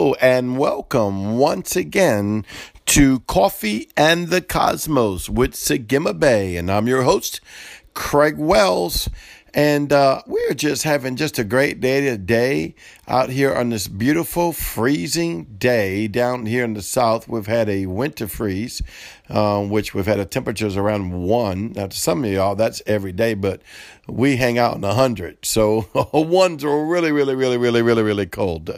And welcome once again to Coffee and the Cosmos with Sagima Bay. And I'm your host, Craig Wells. And uh, we're just having just a great day today out here on this beautiful freezing day down here in the south. We've had a winter freeze, um, which we've had a temperatures around one. Now, to some of y'all, that's every day, but we hang out in the hundred. So ones are really, really, really, really, really, really cold.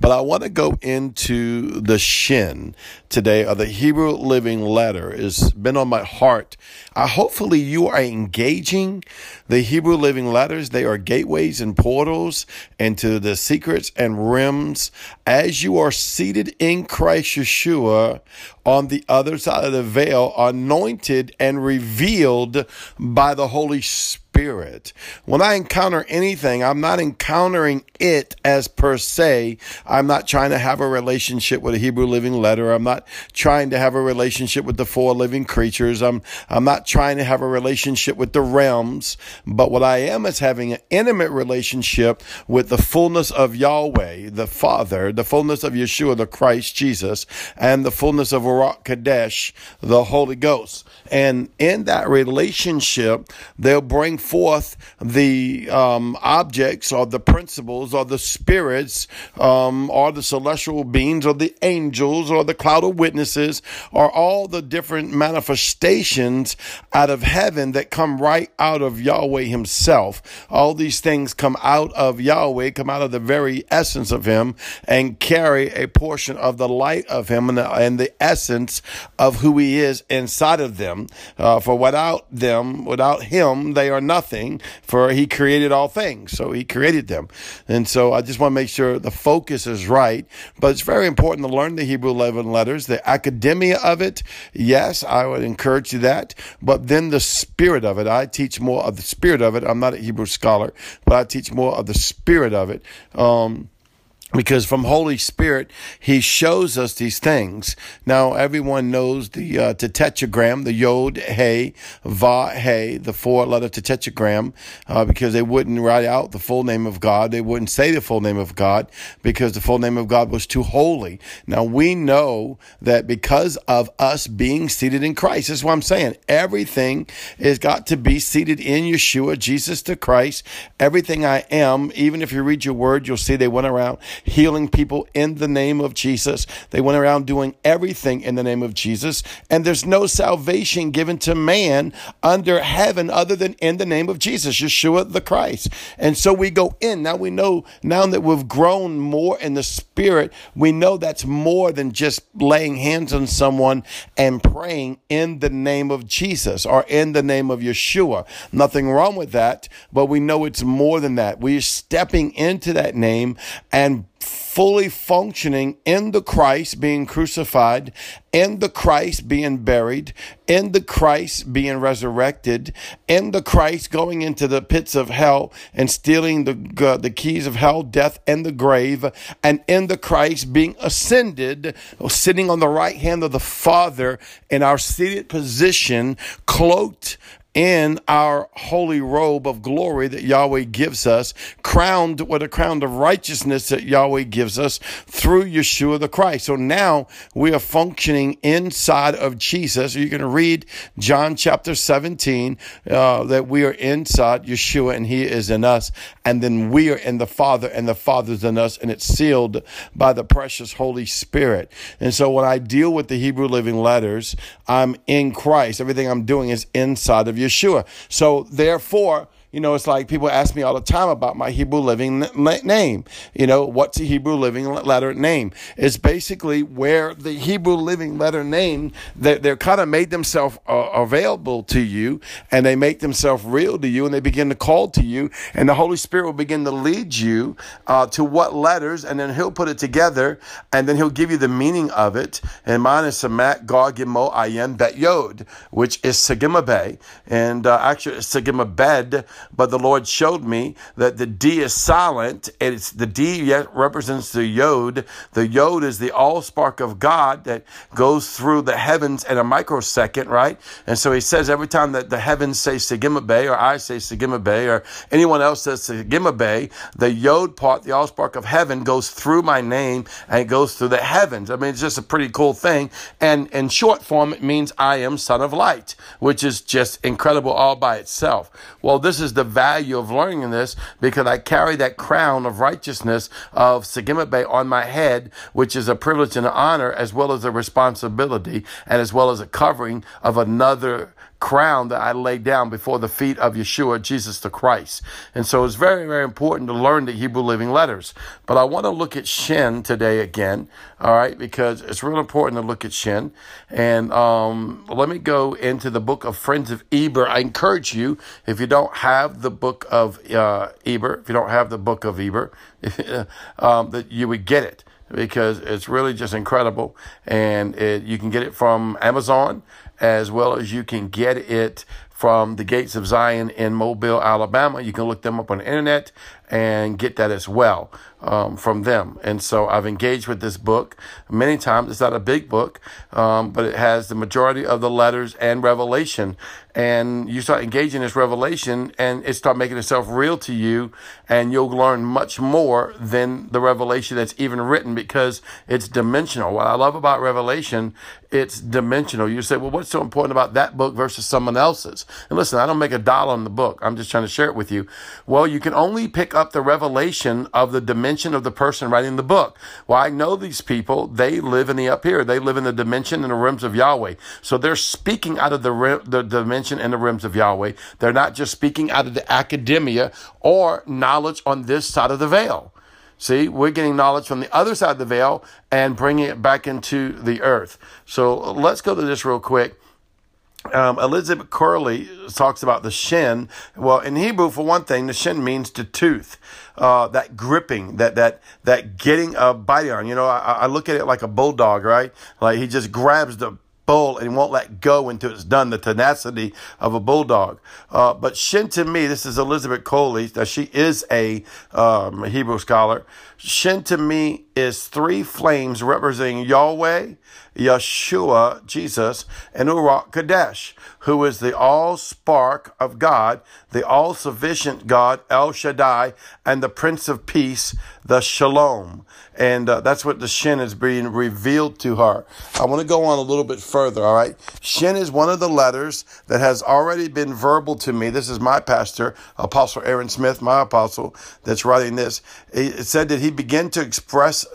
But I want to go into the Shin today, or the Hebrew Living Letter. It's been on my heart. Uh, hopefully, you are engaging the Hebrew Living Letters. They are gateways and portals into the secrets and realms as you are seated in Christ Yeshua on the other side of the veil, anointed and revealed by the Holy Spirit. Spirit. When I encounter anything, I'm not encountering it as per se. I'm not trying to have a relationship with a Hebrew living letter. I'm not trying to have a relationship with the four living creatures. I'm, I'm not trying to have a relationship with the realms. But what I am is having an intimate relationship with the fullness of Yahweh, the Father, the fullness of Yeshua, the Christ Jesus, and the fullness of Ruach Kadesh, the Holy Ghost. And in that relationship, they'll bring forth the um, objects or the principles or the spirits um, or the celestial beings or the angels or the cloud of witnesses or all the different manifestations out of heaven that come right out of Yahweh Himself. All these things come out of Yahweh, come out of the very essence of Him, and carry a portion of the light of Him and the, and the essence of who He is inside of them. Uh, for without them, without Him, they are nothing, for he created all things. So he created them. And so I just want to make sure the focus is right. But it's very important to learn the Hebrew living letters, the academia of it. Yes, I would encourage you that. But then the spirit of it. I teach more of the spirit of it. I'm not a Hebrew scholar, but I teach more of the spirit of it. Um, because from Holy Spirit, He shows us these things. Now, everyone knows the uh, tetragram, the Yod, Hey, Va, Hey, the four letter tetragram, uh, because they wouldn't write out the full name of God. They wouldn't say the full name of God because the full name of God was too holy. Now, we know that because of us being seated in Christ, that's what I'm saying. Everything has got to be seated in Yeshua, Jesus the Christ. Everything I am, even if you read your word, you'll see they went around healing people in the name of Jesus. They went around doing everything in the name of Jesus. And there's no salvation given to man under heaven other than in the name of Jesus, Yeshua the Christ. And so we go in. Now we know, now that we've grown more in the spirit, we know that's more than just laying hands on someone and praying in the name of Jesus or in the name of Yeshua. Nothing wrong with that, but we know it's more than that. We're stepping into that name and fully functioning in the Christ being crucified, in the Christ being buried, in the Christ being resurrected, in the Christ going into the pits of hell and stealing the, uh, the keys of hell, death, and the grave, and in the Christ being ascended, sitting on the right hand of the Father in our seated position, cloaked in our holy robe of glory that Yahweh gives us, crowned with a crown of righteousness that Yahweh gives us through Yeshua the Christ. So now we are functioning inside of Jesus. You're going to read John chapter 17 uh, that we are inside Yeshua and He is in us, and then we are in the Father and the Father's in us, and it's sealed by the precious Holy Spirit. And so when I deal with the Hebrew Living Letters, I'm in Christ. Everything I'm doing is inside of Yeshua. Yeshua. So therefore, you know, it's like people ask me all the time about my Hebrew living name. You know, what's a Hebrew living letter name? It's basically where the Hebrew living letter name, they, they're kind of made themselves uh, available to you and they make themselves real to you and they begin to call to you and the Holy Spirit will begin to lead you uh, to what letters and then he'll put it together and then he'll give you the meaning of it. And mine is Samat, Gog, Gimo, Ayin, Bet Yod, which is Sagima Bay. And uh, actually, Sagima Bed but the Lord showed me that the D is silent. It's the D represents the Yod. The Yod is the all spark of God that goes through the heavens in a microsecond, right? And so he says every time that the heavens say Sigma Bay, or I say Sigma Bay, or anyone else says Sigma Bay, the Yod part, the all spark of heaven, goes through my name and it goes through the heavens. I mean, it's just a pretty cool thing. And in short form, it means I am Son of Light, which is just incredible all by itself. Well, this is the value of learning this because I carry that crown of righteousness of Sigma Bay on my head, which is a privilege and an honor as well as a responsibility and as well as a covering of another crown that I laid down before the feet of Yeshua, Jesus the Christ. And so it's very, very important to learn the Hebrew living letters. But I want to look at Shin today again, all right, because it's real important to look at Shin. And um, let me go into the book of Friends of Eber. I encourage you, if you don't have the book of uh, Eber, if you don't have the book of Eber, um, that you would get it because it's really just incredible. And it, you can get it from Amazon as well as you can get it from the Gates of Zion in Mobile, Alabama. You can look them up on the internet and get that as well um, from them. And so I've engaged with this book many times. It's not a big book, um, but it has the majority of the letters and revelation. And you start engaging this revelation and it start making itself real to you and you'll learn much more than the revelation that's even written because it's dimensional. What I love about revelation, it's dimensional. You say, well, what's so important about that book versus someone else's? And listen, I don't make a dollar on the book. I'm just trying to share it with you. Well, you can only pick up the revelation of the dimension of the person writing the book. Well, I know these people, they live in the up here. They live in the dimension and the realms of Yahweh. So they're speaking out of the, the dimension and the realms of Yahweh. They're not just speaking out of the academia or knowledge on this side of the veil. See, we're getting knowledge from the other side of the veil and bringing it back into the earth. So let's go to this real quick. Um, Elizabeth Curley talks about the shin. Well, in Hebrew, for one thing, the shin means to tooth, uh, that gripping, that that that getting a bite on. You know, I, I look at it like a bulldog, right? Like he just grabs the bull and won't let go until it's done, the tenacity of a bulldog. Uh, but Shin to me, this is Elizabeth Coley, she is a um, Hebrew scholar. Shin to me is three flames representing Yahweh, Yeshua, Jesus, and Urak Kadesh, who is the all spark of God, the all sufficient God, El Shaddai, and the Prince of Peace, the Shalom. And uh, that's what the Shin is being revealed to her. I want to go on a little bit further, all right? Shin is one of the letters that has already been verbal to me. This is my pastor, Apostle Aaron Smith, my apostle, that's writing this. It said that he began to express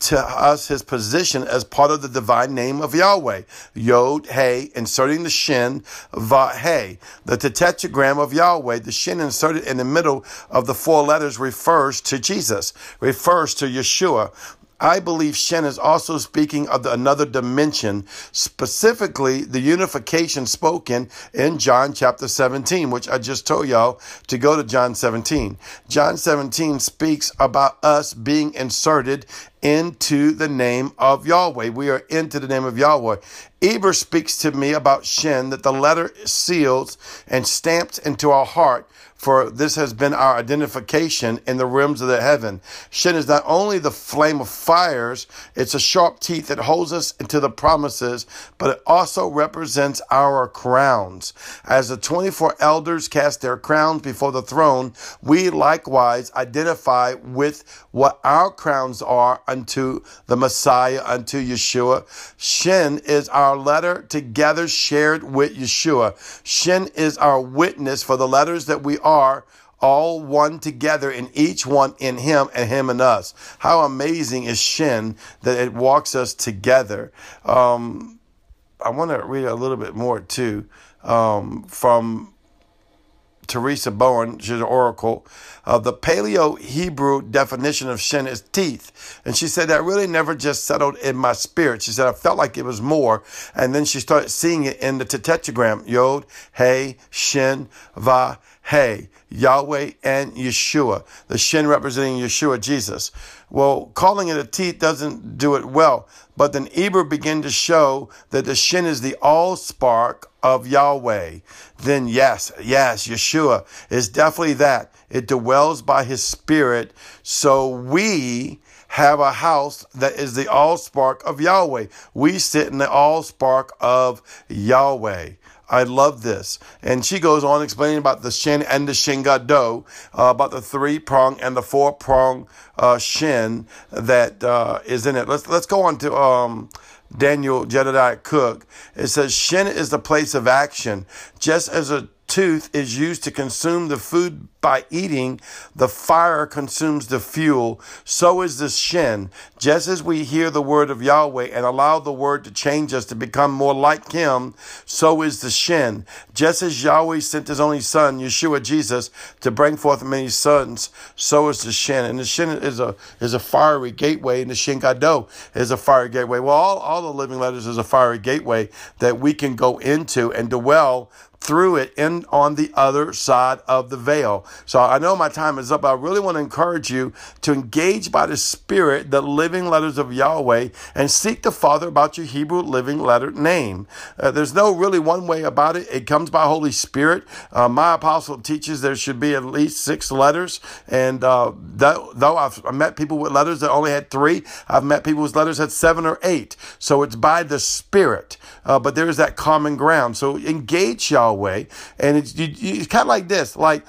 to us his position as part of the divine name of Yahweh. Yod, Hey, inserting the Shin, Va, Hey. The tetragram of Yahweh, the Shin inserted in the middle of the four letters refers to Jesus, refers to Yeshua. I believe Shen is also speaking of the, another dimension, specifically the unification spoken in John chapter 17, which I just told y'all to go to John 17. John 17 speaks about us being inserted into the name of Yahweh. We are into the name of Yahweh. Eber speaks to me about Shen, that the letter seals and stamps into our heart for this has been our identification in the realms of the heaven. Shin is not only the flame of fires, it's a sharp teeth that holds us into the promises, but it also represents our crowns. As the 24 elders cast their crowns before the throne, we likewise identify with what our crowns are unto the Messiah, unto Yeshua. Shin is our letter together shared with Yeshua. Shin is our witness for the letters that we are all one together in each one in him and him and us. How amazing is Shin that it walks us together. Um, I want to read a little bit more too um, from Teresa Bowen, she's an oracle. Uh, the Paleo Hebrew definition of Shin is teeth. And she said that really never just settled in my spirit. She said I felt like it was more. And then she started seeing it in the tetragram Yod, Hey, Shin, Va, Hey, Yahweh and Yeshua, the Shin representing Yeshua, Jesus. Well, calling it a teeth doesn't do it well, but then Eber began to show that the Shin is the all spark of Yahweh. Then yes, yes, Yeshua is definitely that. It dwells by his spirit. So we have a house that is the all spark of Yahweh. We sit in the all spark of Yahweh. I love this. And she goes on explaining about the shin and the shin gadol, uh, about the three prong and the four prong uh, shin that uh, is in it. Let's let's go on to um, Daniel Jedediah Cook. It says shin is the place of action, just as a tooth is used to consume the food by eating, the fire consumes the fuel. So is the shin. Just as we hear the word of Yahweh and allow the word to change us to become more like him, so is the shin. Just as Yahweh sent his only son, Yeshua Jesus, to bring forth many sons, so is the shin. And the shin is a is a fiery gateway, and the shin gadol is a fiery gateway. Well, all, all the living letters is a fiery gateway that we can go into and dwell through it and on the other side of the veil. So I know my time is up. I really want to encourage you to engage by the Spirit the living letters of Yahweh and seek the Father about your Hebrew living letter name. Uh, there's no really one way about it. It comes by Holy Spirit. Uh, my apostle teaches there should be at least six letters. And uh, though, though I've met people with letters that only had three, I've met people whose letters had seven or eight. So it's by the Spirit. Uh, but there is that common ground. So engage Yahweh. And it's, it's kind of like this, like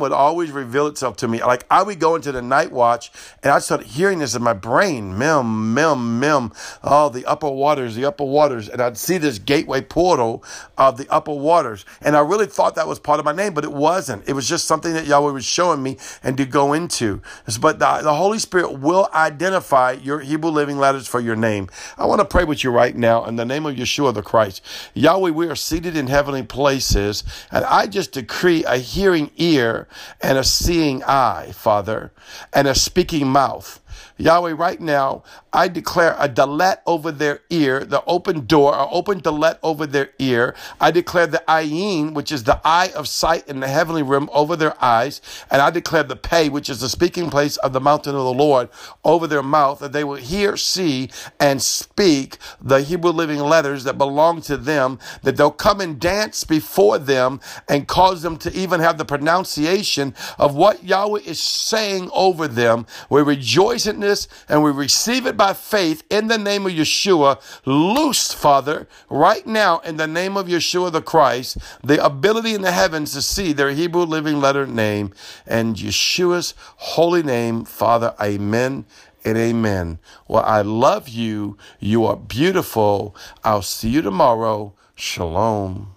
Would always reveal itself to me. Like I would go into the night watch and I started hearing this in my brain, Mem, Mem, Mem, oh, the upper waters, the upper waters. And I'd see this gateway portal of the upper waters. And I really thought that was part of my name, but it wasn't. It was just something that Yahweh was showing me and to go into. But the, the Holy Spirit will identify your Hebrew living letters for your name. I want to pray with you right now in the name of Yeshua the Christ. Yahweh, we are seated in heavenly places. And I just decree a hearing ear and a seeing eye, Father, and a speaking mouth. Yahweh, right now, I declare a dalet over their ear, the open door, an open dalet over their ear. I declare the ayin, which is the eye of sight in the heavenly realm, over their eyes. And I declare the pay, which is the speaking place of the mountain of the Lord, over their mouth, that they will hear, see, and speak the Hebrew living letters that belong to them, that they'll come and dance before them and cause them to even have the pronunciation of what Yahweh is saying over them. We rejoice in and we receive it by faith in the name of Yeshua. Loose, Father, right now in the name of Yeshua the Christ, the ability in the heavens to see their Hebrew living letter name and Yeshua's holy name, Father. Amen and amen. Well, I love you. You are beautiful. I'll see you tomorrow. Shalom.